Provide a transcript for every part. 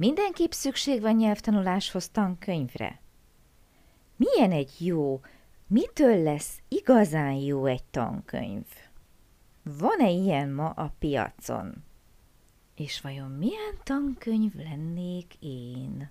Mindenképp szükség van nyelvtanuláshoz tankönyvre? Milyen egy jó, mitől lesz igazán jó egy tankönyv? Van-e ilyen ma a piacon? És vajon milyen tankönyv lennék én?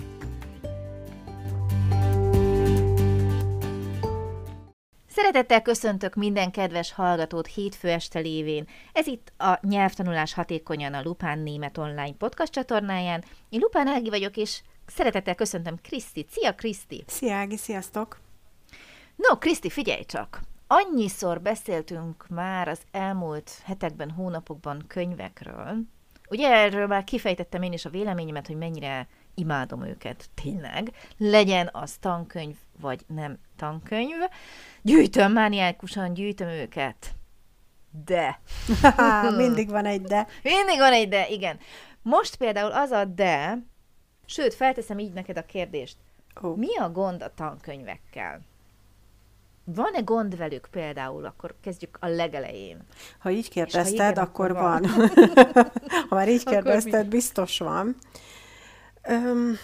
Szeretettel köszöntök minden kedves hallgatót hétfő este lévén. Ez itt a Nyelvtanulás hatékonyan a Lupán Német Online podcast csatornáján. Én Lupán Ági vagyok, és szeretettel köszöntöm Kriszti. Szia, Kriszti! Szia, Ági, sziasztok! No, Kriszti, figyelj csak! Annyiszor beszéltünk már az elmúlt hetekben, hónapokban könyvekről. Ugye erről már kifejtettem én is a véleményemet, hogy mennyire imádom őket, tényleg. Legyen az tankönyv, vagy nem tankönyv. Gyűjtöm, mániákusan gyűjtöm őket. De. Mindig van egy de. Mindig van egy de, igen. Most például az a de, sőt, felteszem így neked a kérdést. Oh. Mi a gond a tankönyvekkel? Van-e gond velük például? Akkor kezdjük a legelején. Ha így kérdezted, ha igen, akkor, akkor van. van. ha már így kérdezted, biztos van. Öm,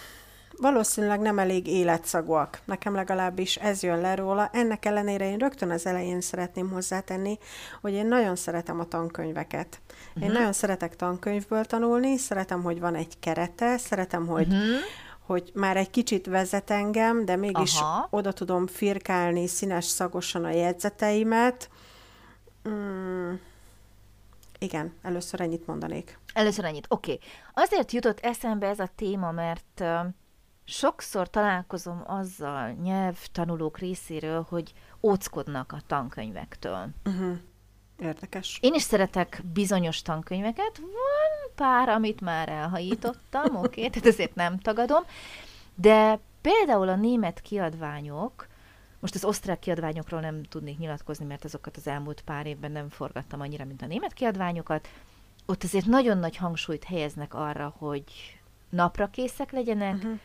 valószínűleg nem elég életszagúak. Nekem legalábbis ez jön le róla. Ennek ellenére én rögtön az elején szeretném hozzátenni, hogy én nagyon szeretem a tankönyveket. Uh-huh. Én mhm. nagyon szeretek tankönyvből tanulni, szeretem, hogy van egy kerete, szeretem, hogy uh-huh hogy már egy kicsit vezet engem, de mégis Aha. oda tudom firkálni színes szagosan a jegyzeteimet. Mm, igen, először ennyit mondanék. Először ennyit, oké. Okay. Azért jutott eszembe ez a téma, mert sokszor találkozom azzal nyelvtanulók részéről, hogy óckodnak a tankönyvektől. Uh-huh. Érdekes. Én is szeretek bizonyos tankönyveket, van pár, amit már elhajítottam, oké, okay, tehát ezért nem tagadom, de például a német kiadványok, most az osztrák kiadványokról nem tudnék nyilatkozni, mert azokat az elmúlt pár évben nem forgattam annyira, mint a német kiadványokat. Ott azért nagyon nagy hangsúlyt helyeznek arra, hogy napra készek legyenek, uh-huh.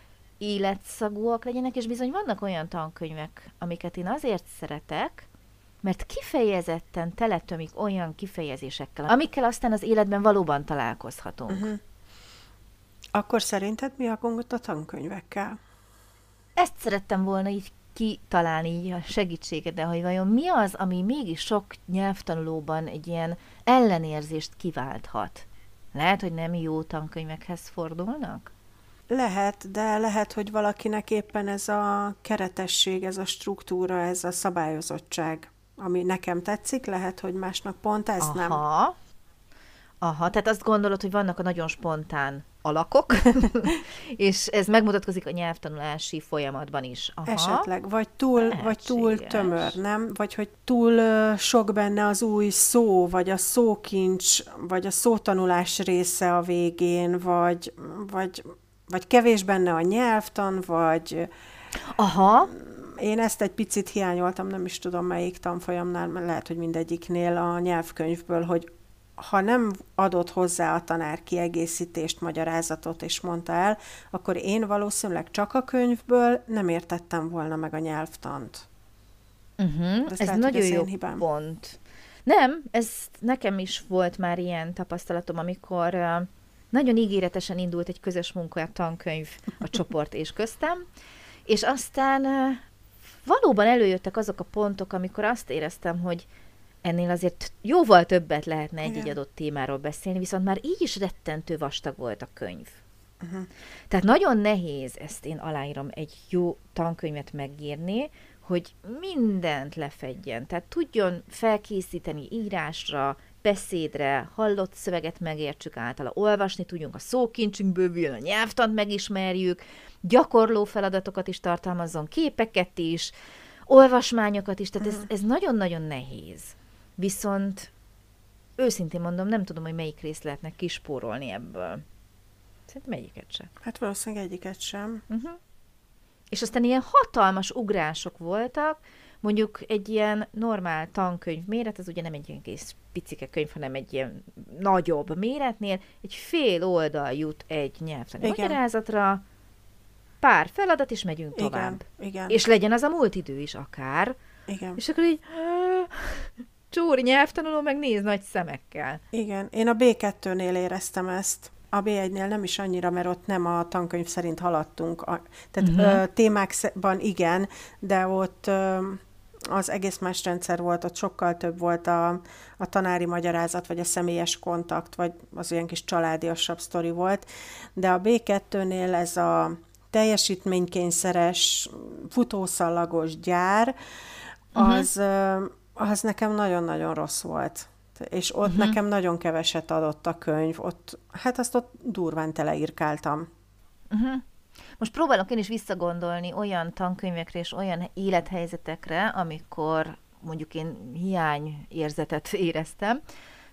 Életszagúak legyenek, és bizony vannak olyan tankönyvek, amiket én azért szeretek, mert kifejezetten teletömik olyan kifejezésekkel, amikkel aztán az életben valóban találkozhatunk. Uh-huh. Akkor szerinted mi a gond a tankönyvekkel? Ezt szerettem volna így kitalálni így a segítségeddel, hogy vajon mi az, ami mégis sok nyelvtanulóban egy ilyen ellenérzést kiválthat. Lehet, hogy nem jó tankönyvekhez fordulnak? Lehet, de lehet, hogy valakinek éppen ez a keretesség, ez a struktúra, ez a szabályozottság, ami nekem tetszik, lehet, hogy másnak pont ez Aha. nem. Aha, tehát azt gondolod, hogy vannak a nagyon spontán alakok, és ez megmutatkozik a nyelvtanulási folyamatban is. Aha. Esetleg, vagy túl, vagy túl tömör, nem? Vagy hogy túl sok benne az új szó, vagy a szókincs, vagy a szótanulás része a végén, vagy, vagy, vagy kevés benne a nyelvtan, vagy... Aha. Én ezt egy picit hiányoltam, nem is tudom melyik tanfolyamnál, lehet, hogy mindegyiknél a nyelvkönyvből, hogy ha nem adott hozzá a tanár kiegészítést, magyarázatot, és mondta el, akkor én valószínűleg csak a könyvből nem értettem volna meg a nyelvtant. Uh-huh. Ez lehet, nagyon jó hibám. pont. Nem, ez nekem is volt már ilyen tapasztalatom, amikor uh, nagyon ígéretesen indult egy közös munka tankönyv a csoport és köztem, és aztán valóban előjöttek azok a pontok, amikor azt éreztem, hogy ennél azért jóval többet lehetne egy-egy adott témáról beszélni, viszont már így is rettentő vastag volt a könyv. Uh-huh. Tehát nagyon nehéz ezt én aláírom egy jó tankönyvet megírni, hogy mindent lefedjen. Tehát tudjon felkészíteni írásra, beszédre, hallott szöveget megértsük általa, olvasni tudjunk, a szókincsünk bővüljön, a nyelvtant megismerjük, gyakorló feladatokat is tartalmazzon, képeket is, olvasmányokat is, tehát uh-huh. ez, ez nagyon-nagyon nehéz. Viszont őszintén mondom, nem tudom, hogy melyik részt lehetne kispórolni ebből. Szerintem egyiket sem. Hát valószínűleg egyiket sem. Uh-huh. És aztán ilyen hatalmas ugrások voltak, mondjuk egy ilyen normál tankönyv méret, az ugye nem egy ilyen kis picike könyv, hanem egy ilyen nagyobb méretnél, egy fél oldal jut egy nyelvtani Igen. magyarázatra, pár feladat, és megyünk igen, tovább. Igen. És legyen az a múlt idő is akár. Igen. És akkor így csúri nyelvtanuló meg néz nagy szemekkel. Igen, én a B2-nél éreztem ezt. A B1-nél nem is annyira, mert ott nem a tankönyv szerint haladtunk. A, tehát uh-huh. ö, témákban igen, de ott ö, az egész más rendszer volt, ott sokkal több volt a, a tanári magyarázat, vagy a személyes kontakt, vagy az olyan kis családiasabb sztori volt. De a B2-nél ez a teljesítménykényszeres, futószallagos gyár, uh-huh. az, az nekem nagyon-nagyon rossz volt. És ott uh-huh. nekem nagyon keveset adott a könyv, ott, hát azt ott durván teleírkáltam. Uh-huh. Most próbálok én is visszagondolni olyan tankönyvekre és olyan élethelyzetekre, amikor mondjuk én hiányérzetet éreztem.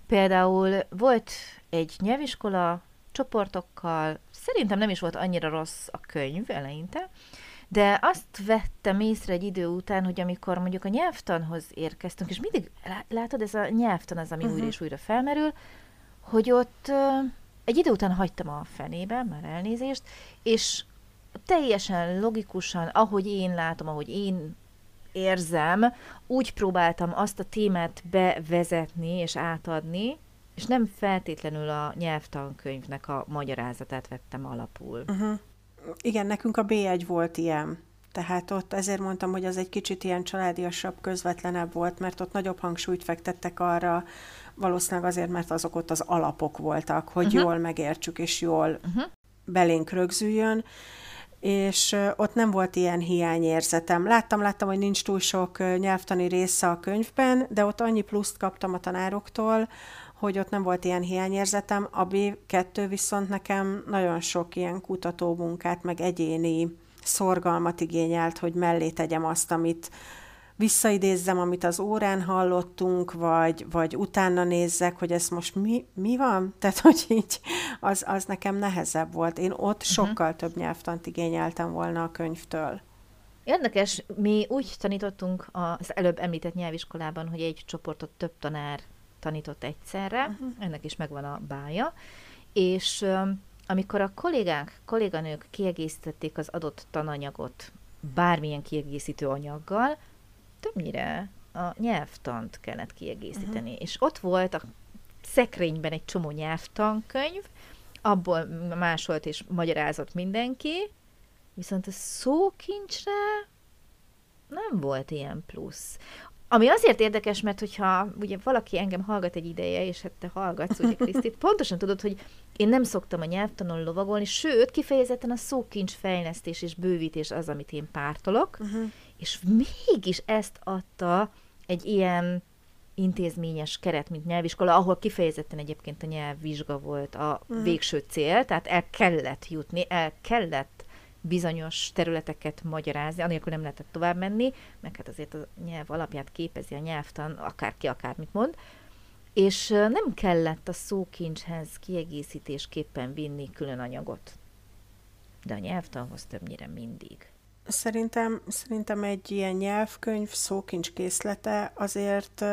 Például volt egy nyelviskola csoportokkal, szerintem nem is volt annyira rossz a könyv eleinte, de azt vettem észre egy idő után, hogy amikor mondjuk a nyelvtanhoz érkeztünk, és mindig, látod, ez a nyelvtan az, ami uh-huh. újra és újra felmerül, hogy ott egy idő után hagytam a fenébe, már elnézést, és teljesen logikusan, ahogy én látom, ahogy én érzem, úgy próbáltam azt a témát bevezetni és átadni, és nem feltétlenül a nyelvtankönyvnek a magyarázatát vettem alapul. Uh-huh. Igen, nekünk a B1 volt ilyen. Tehát ott ezért mondtam, hogy az egy kicsit ilyen családiasabb, közvetlenebb volt, mert ott nagyobb hangsúlyt fektettek arra, valószínűleg azért, mert azok ott az alapok voltak, hogy uh-huh. jól megértsük és jól uh-huh. belénk rögzüljön és ott nem volt ilyen hiányérzetem. Láttam, láttam, hogy nincs túl sok nyelvtani része a könyvben, de ott annyi pluszt kaptam a tanároktól, hogy ott nem volt ilyen hiányérzetem. A B2 viszont nekem nagyon sok ilyen kutatómunkát, meg egyéni szorgalmat igényelt, hogy mellé tegyem azt, amit visszaidézzem, amit az órán hallottunk, vagy, vagy utána nézzek, hogy ez most mi, mi van? Tehát, hogy így az, az nekem nehezebb volt. Én ott uh-huh. sokkal több nyelvtant igényeltem volna a könyvtől. Érdekes, mi úgy tanítottunk az előbb említett nyelviskolában, hogy egy csoportot több tanár tanított egyszerre, uh-huh. ennek is megvan a bája, és amikor a kollégák, kolléganők kiegészítették az adott tananyagot bármilyen kiegészítő anyaggal, többnyire a nyelvtant kellett kiegészíteni. Uh-huh. És ott volt a szekrényben egy csomó nyelvtankönyv, abból másolt és magyarázott mindenki, viszont a szókincsre nem volt ilyen plusz. Ami azért érdekes, mert hogyha ugye valaki engem hallgat egy ideje, és hát te hallgatsz, ugye Krisztit, pontosan tudod, hogy én nem szoktam a nyelvtanon lovagolni, sőt, kifejezetten a szókincs fejlesztés és bővítés az, amit én pártolok, uh-huh. És mégis ezt adta egy ilyen intézményes keret, mint nyelviskola, ahol kifejezetten egyébként a nyelvvizsga volt a uh-huh. végső cél, tehát el kellett jutni, el kellett bizonyos területeket magyarázni, anélkül nem lehetett tovább menni, meg hát azért a nyelv alapját képezi a nyelvtan, akárki akármit mond, és nem kellett a szókincshez kiegészítésképpen vinni külön anyagot. De a nyelvtanhoz többnyire mindig. Szerintem, szerintem egy ilyen nyelvkönyv szókincs készlete azért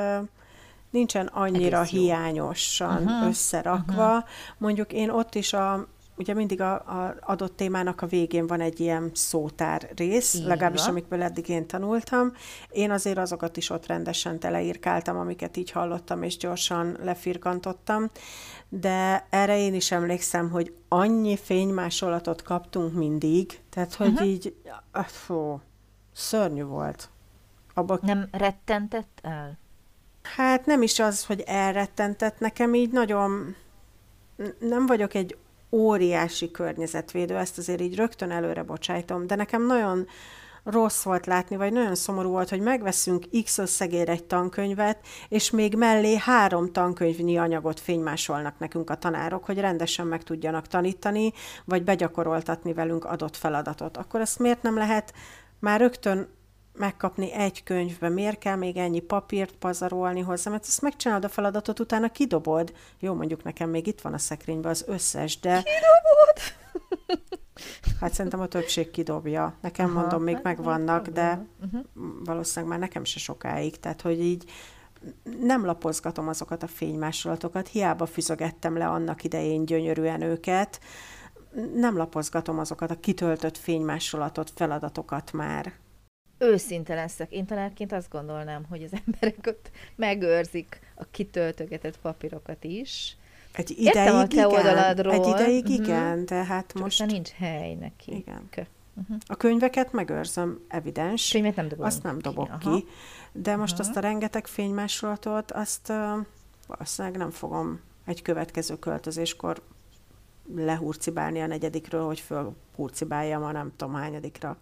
nincsen annyira hiányosan uh-huh. összerakva. Uh-huh. Mondjuk én ott is a ugye mindig a, a adott témának a végén van egy ilyen szótár rész, Igen. legalábbis amikből eddig én tanultam. Én azért azokat is ott rendesen teleírkáltam, amiket így hallottam, és gyorsan lefirkantottam, de erre én is emlékszem, hogy annyi fénymásolatot kaptunk mindig, tehát hogy uh-huh. így, fó, szörnyű volt. Abba... Nem rettentett el? Hát nem is az, hogy elrettentett, nekem így nagyon nem vagyok egy óriási környezetvédő, ezt azért így rögtön előre bocsájtom, de nekem nagyon rossz volt látni, vagy nagyon szomorú volt, hogy megveszünk X összegér egy tankönyvet, és még mellé három tankönyvnyi anyagot fénymásolnak nekünk a tanárok, hogy rendesen meg tudjanak tanítani, vagy begyakoroltatni velünk adott feladatot. Akkor ezt miért nem lehet már rögtön megkapni egy könyvbe, miért kell még ennyi papírt pazarolni hozzá, mert ezt megcsinálod a feladatot, utána kidobod. Jó, mondjuk nekem még itt van a szekrényben az összes, de... Kidobod? Hát szerintem a többség kidobja. Nekem Aha, mondom, még hát megvannak, de uh-huh. valószínűleg már nekem se sokáig. Tehát, hogy így nem lapozgatom azokat a fénymásolatokat, hiába füzögettem le annak idején gyönyörűen őket, nem lapozgatom azokat a kitöltött fénymásolatot, feladatokat már. Őszinte leszek. Én talánként azt gondolnám, hogy az emberek ott megőrzik a kitöltögetett papírokat is. Egy ideig Értem a te igen. Oldaladról. Egy ideig uh-huh. igen, tehát Csak most... nincs hely neki. Igen. Kö. Uh-huh. A könyveket megőrzöm, evidens. Könyvet nem dobom Azt nem dobok ki. ki. De most uh-huh. azt a rengeteg fénymásolatot, azt uh, valószínűleg nem fogom egy következő költözéskor lehurcibálni a negyedikről, hogy fölhurcibáljam a nem tudom hányadikra.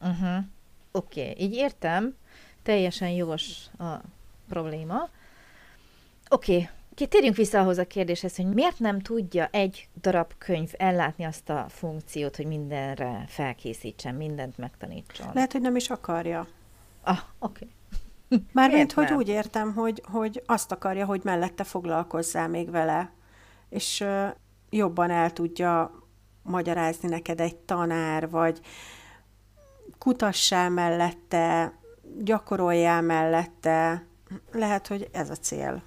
Uh-huh. Oké, okay. így értem. Teljesen jogos a probléma. Oké, okay. térjünk vissza ahhoz a kérdéshez, hogy miért nem tudja egy darab könyv ellátni azt a funkciót, hogy mindenre felkészítsen, mindent megtanítson? Lehet, hogy nem is akarja. Ah, oké. Okay. Mármint, hogy úgy értem, hogy, hogy azt akarja, hogy mellette foglalkozzál még vele, és jobban el tudja magyarázni neked egy tanár, vagy kutassál mellette, gyakoroljál mellette. Lehet, hogy ez a cél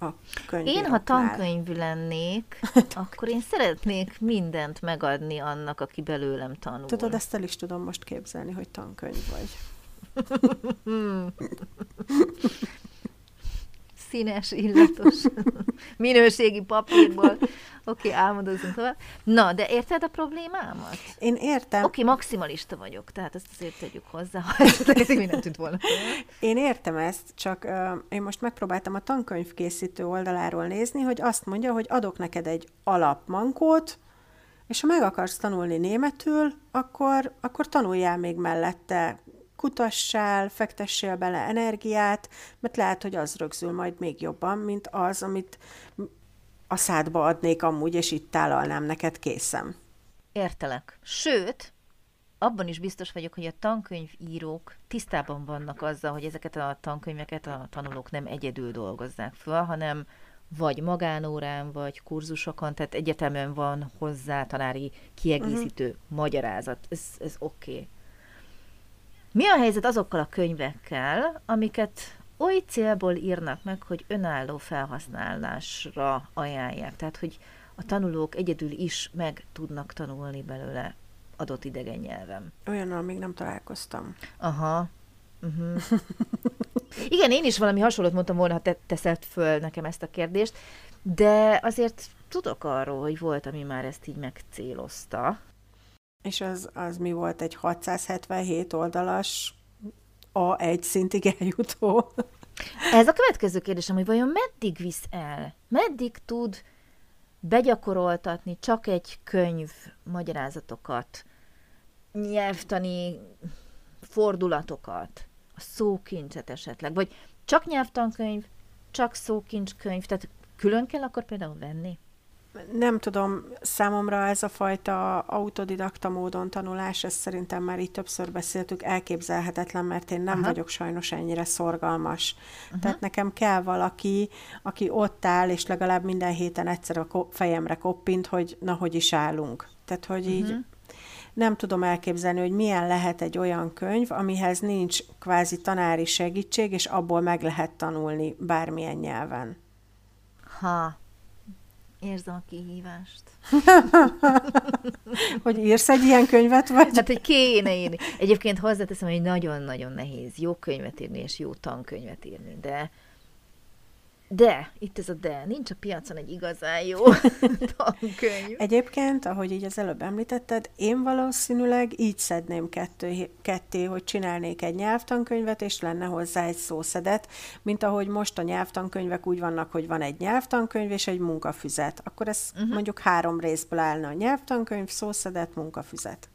a Én, ha tankönyvű lennék, akkor én szeretnék mindent megadni annak, aki belőlem tanul. Tudod, ezt el is tudom most képzelni, hogy tankönyv vagy. Színes, illatos, minőségi papírból. Oké, okay, álmodozunk tovább. Na, de érted a problémámat? Én értem. Oké, okay, maximalista vagyok, tehát ezt azért tegyük hozzá, ha ez mindent tűnt volna. Én értem ezt, csak uh, én most megpróbáltam a tankönyvkészítő oldaláról nézni, hogy azt mondja, hogy adok neked egy alapmankót, és ha meg akarsz tanulni németül, akkor, akkor tanuljál még mellette kutassál, fektessél bele energiát, mert lehet, hogy az rögzül majd még jobban, mint az, amit a szádba adnék amúgy, és itt tálalnám neked készem. Értelek. Sőt, abban is biztos vagyok, hogy a tankönyvírók tisztában vannak azzal, hogy ezeket a tankönyveket a tanulók nem egyedül dolgozzák föl, hanem vagy magánórán, vagy kurzusokon, tehát egyetemen van hozzá tanári kiegészítő uh-huh. magyarázat. Ez, ez oké. Okay. Mi a helyzet azokkal a könyvekkel, amiket oly célból írnak meg, hogy önálló felhasználásra ajánlják? Tehát, hogy a tanulók egyedül is meg tudnak tanulni belőle adott idegen nyelvem. Olyannal még nem találkoztam. Aha. Uh-huh. Igen, én is valami hasonlót mondtam volna, ha te teszed föl nekem ezt a kérdést, de azért tudok arról, hogy volt, ami már ezt így megcélozta. És az, az mi volt egy 677 oldalas A1 szintig eljutó? Ez a következő kérdésem, hogy vajon meddig visz el? Meddig tud begyakoroltatni csak egy könyv magyarázatokat, nyelvtani fordulatokat, a szókincset esetleg, vagy csak nyelvtankönyv, csak szókincskönyv, tehát külön kell akkor például venni? Nem tudom, számomra ez a fajta autodidakta módon tanulás, ezt szerintem már így többször beszéltük, elképzelhetetlen, mert én nem Aha. vagyok sajnos ennyire szorgalmas. Uh-huh. Tehát nekem kell valaki, aki ott áll, és legalább minden héten egyszer a fejemre koppint, hogy na, hogy is állunk. Tehát, hogy uh-huh. így nem tudom elképzelni, hogy milyen lehet egy olyan könyv, amihez nincs kvázi tanári segítség, és abból meg lehet tanulni bármilyen nyelven. Ha, Érzem a kihívást. hogy írsz egy ilyen könyvet, vagy? Hát, hogy kéne írni. Egyébként hozzáteszem, hogy nagyon-nagyon nehéz jó könyvet írni és jó tankönyvet írni, de de, itt ez a de, nincs a piacon egy igazán jó tankönyv. Egyébként, ahogy így az előbb említetted, én valószínűleg így szedném kettő, ketté, hogy csinálnék egy nyelvtankönyvet, és lenne hozzá egy szószedet, mint ahogy most a nyelvtankönyvek úgy vannak, hogy van egy nyelvtankönyv és egy munkafüzet. Akkor ez uh-huh. mondjuk három részből állna a nyelvtankönyv, szószedet, munkafüzet.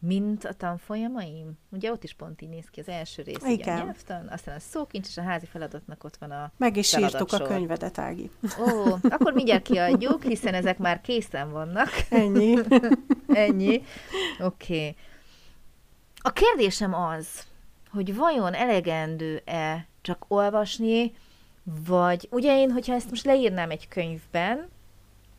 Mint a tanfolyamaim? Ugye ott is pont így néz ki az első rész, Igen. a nyelvtan, aztán a szókincs, és a házi feladatnak ott van a Meg is írtuk a könyvedet, Ági. Ó, akkor mindjárt kiadjuk, hiszen ezek már készen vannak. Ennyi. Ennyi. Oké. Okay. A kérdésem az, hogy vajon elegendő-e csak olvasni, vagy ugye én, hogyha ezt most leírnám egy könyvben,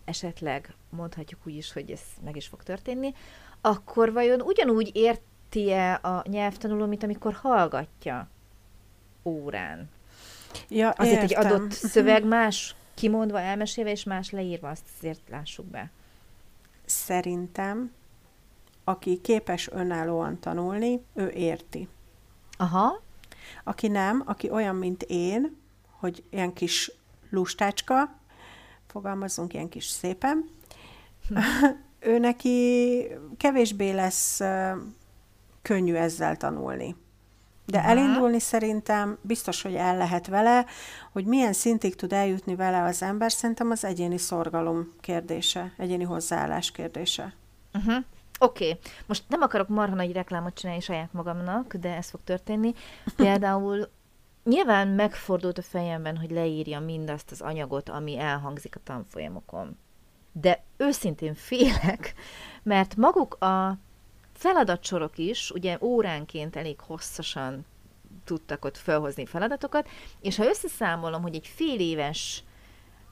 esetleg mondhatjuk úgy is, hogy ez meg is fog történni, akkor vajon ugyanúgy érti-e a nyelvtanuló, mint amikor hallgatja órán? Ja, Azért értem. egy adott szöveg más kimondva, elmesélve, és más leírva, azt azért lássuk be. Szerintem, aki képes önállóan tanulni, ő érti. Aha. Aki nem, aki olyan, mint én, hogy ilyen kis lustácska, fogalmazunk ilyen kis szépen, ő neki kevésbé lesz könnyű ezzel tanulni. De elindulni szerintem biztos, hogy el lehet vele, hogy milyen szintig tud eljutni vele az ember, szerintem az egyéni szorgalom kérdése, egyéni hozzáállás kérdése. Uh-huh. Oké, okay. most nem akarok marha nagy reklámot csinálni saját magamnak, de ez fog történni. Például nyilván megfordult a fejemben, hogy leírja mindazt az anyagot, ami elhangzik a tanfolyamokon. De őszintén félek, mert maguk a feladatsorok is, ugye óránként elég hosszasan tudtak ott felhozni feladatokat, és ha összeszámolom, hogy egy fél éves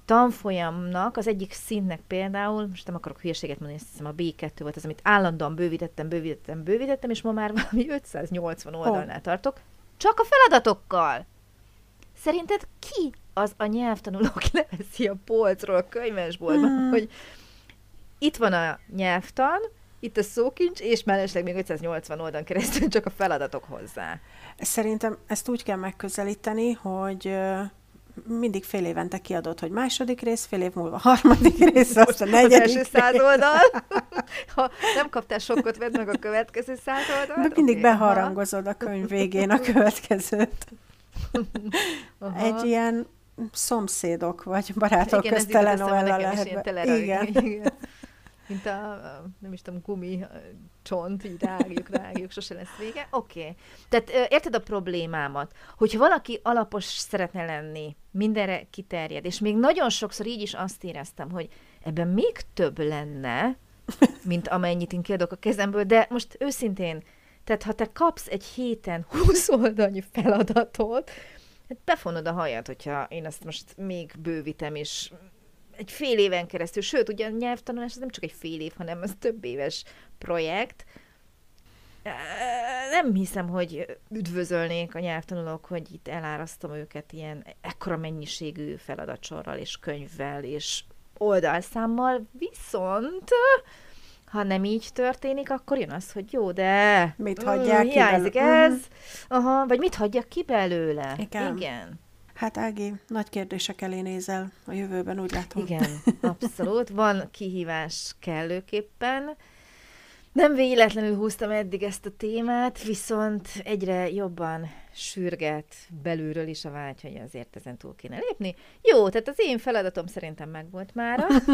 tanfolyamnak az egyik szintnek például, most nem akarok hülyeséget mondani, azt hiszem a B2 volt az, amit állandóan bővítettem, bővítettem, bővítettem, és ma már valami 580 oldalnál tartok, csak a feladatokkal. Szerinted ki az a nyelvtanuló, aki leveszi a polcról a könyvesboltban, hmm. hogy itt van a nyelvtan, itt a szókincs, és mellesleg még 580 oldalon keresztül csak a feladatok hozzá. Szerintem ezt úgy kell megközelíteni, hogy mindig fél évente kiadott, hogy második rész, fél év múlva harmadik rész, azt a negyedik. Az első száz oldal. Ha nem kaptál sokkot, vedd meg a következő száz oldalt. De mindig okay, beharangozod a könyv végén a következőt. Egy ilyen szomszédok vagy barátok Igen, közt telenovella lehet. Igen. Igen mint a, nem is tudom, gumi csont, így rágjuk, rágjuk, sose lesz vége. Oké. Okay. Tehát érted a problémámat, hogyha valaki alapos szeretne lenni, mindenre kiterjed, és még nagyon sokszor így is azt éreztem, hogy ebben még több lenne, mint amennyit én kiadok a kezemből, de most őszintén, tehát ha te kapsz egy héten 20 oldalnyi feladatot, hát befonod a hajat, hogyha én azt most még bővítem, és egy fél éven keresztül, sőt, ugye a nyelvtanulás az nem csak egy fél év, hanem az több éves projekt. Nem hiszem, hogy üdvözölnék a nyelvtanulók, hogy itt elárasztom őket ilyen ekkora mennyiségű feladatsorral és könyvvel és oldalszámmal, viszont ha nem így történik, akkor jön az, hogy jó, de mit hagyják mm, ki belőle? ez, mm. aha, vagy mit hagyjak ki belőle. Igen. Igen. Hát Ági, nagy kérdések elé nézel a jövőben, úgy látom. Igen, abszolút. Van kihívás kellőképpen. Nem véletlenül húztam eddig ezt a témát, viszont egyre jobban sürget belülről is a vágy, hogy azért ezen túl kéne lépni. Jó, tehát az én feladatom szerintem megvolt mára. Oké,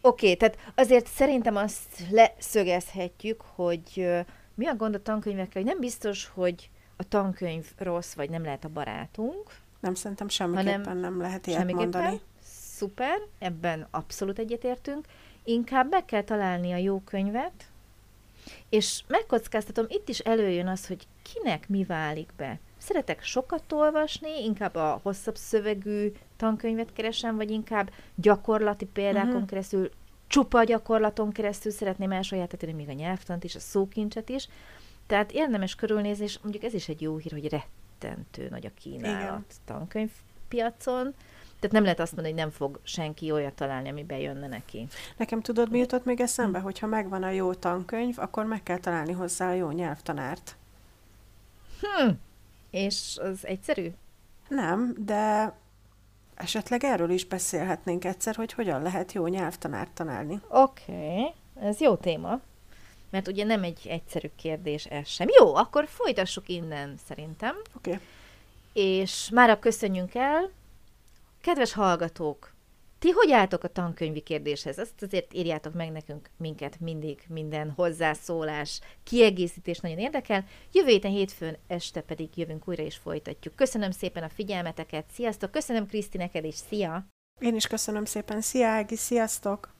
okay, tehát azért szerintem azt leszögezhetjük, hogy mi a gond a tankönyvekkel, hogy nem biztos, hogy a tankönyv rossz, vagy nem lehet a barátunk. Nem, szerintem semmiképpen hanem nem lehet ilyet mondani. Szuper, ebben abszolút egyetértünk. Inkább be kell találni a jó könyvet, és megkockáztatom, itt is előjön az, hogy kinek mi válik be. Szeretek sokat olvasni, inkább a hosszabb szövegű tankönyvet keresem, vagy inkább gyakorlati példákon uh-huh. keresztül, csupa gyakorlaton keresztül szeretném elsajátítani még a nyelvtant is, a szókincset is. Tehát érdemes körülnézni, és mondjuk ez is egy jó hír, hogy rettentő nagy a kínálat Igen. tankönyvpiacon. Tehát nem lehet azt mondani, hogy nem fog senki olyat találni, ami bejönne neki. Nekem tudod, mi jutott még eszembe? Hm. Hogyha megvan a jó tankönyv, akkor meg kell találni hozzá a jó nyelvtanárt. Hm. És az egyszerű? Nem, de esetleg erről is beszélhetnénk egyszer, hogy hogyan lehet jó nyelvtanárt tanálni. Oké, okay. ez jó téma mert ugye nem egy egyszerű kérdés ez sem. Jó, akkor folytassuk innen szerintem. Oké. Okay. És mára köszönjünk el. Kedves hallgatók, ti hogy álltok a tankönyvi kérdéshez? Azt azért írjátok meg nekünk minket mindig, minden hozzászólás, kiegészítés nagyon érdekel. Jövő héten hétfőn este pedig jövünk újra és folytatjuk. Köszönöm szépen a figyelmeteket, sziasztok! Köszönöm Kriszti neked is, szia! Én is köszönöm szépen, szia Ági, sziasztok!